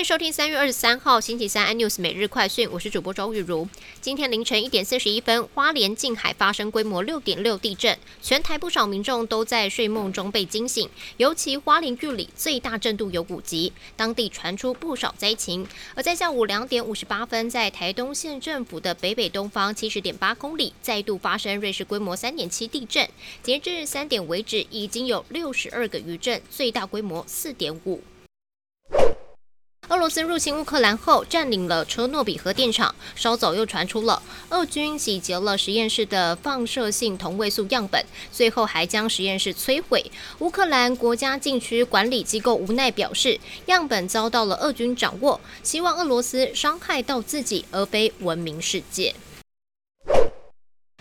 欢迎收听三月二十三号星期三 iNews 每日快讯，我是主播周玉如。今天凌晨一点四十一分，花莲近海发生规模六点六地震，全台不少民众都在睡梦中被惊醒，尤其花莲玉里最大震度有五级，当地传出不少灾情。而在下午两点五十八分，在台东县政府的北北东方七十点八公里，再度发生瑞士规模三点七地震，截至三点为止，已经有六十二个余震，最大规模四点五。俄罗斯入侵乌克兰后，占领了车诺比核电厂。稍早又传出了俄军洗劫了实验室的放射性同位素样本，最后还将实验室摧毁。乌克兰国家禁区管理机构无奈表示，样本遭到了俄军掌握，希望俄罗斯伤害到自己，而非文明世界。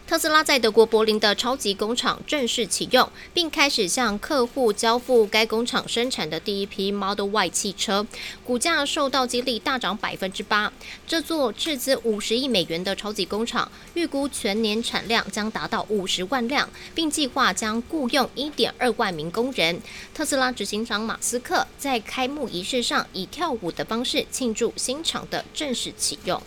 特斯拉在德国柏林的超级工厂正式启用，并开始向客户交付该工厂生产的第一批 Model Y 汽车，股价受到激励大涨百分之八。这座斥资五十亿美元的超级工厂，预估全年产量将达到五十万辆，并计划将雇佣一点二万名工人。特斯拉执行长马斯克在开幕仪式上以跳舞的方式庆祝新厂的正式启用。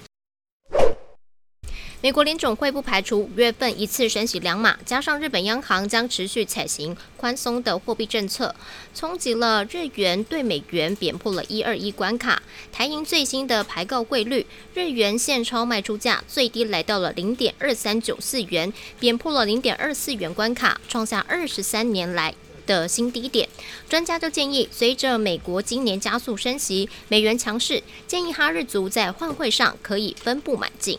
美国联总会不排除五月份一次升息两码，加上日本央行将持续采行宽松的货币政策，冲击了日元对美元贬破了一二一关卡。台银最新的排告汇率，日元现钞卖出价最低来到了零点二三九四元，贬破了零点二四元关卡，创下二十三年来的新低点。专家就建议，随着美国今年加速升息，美元强势，建议哈日族在换汇上可以分布买进。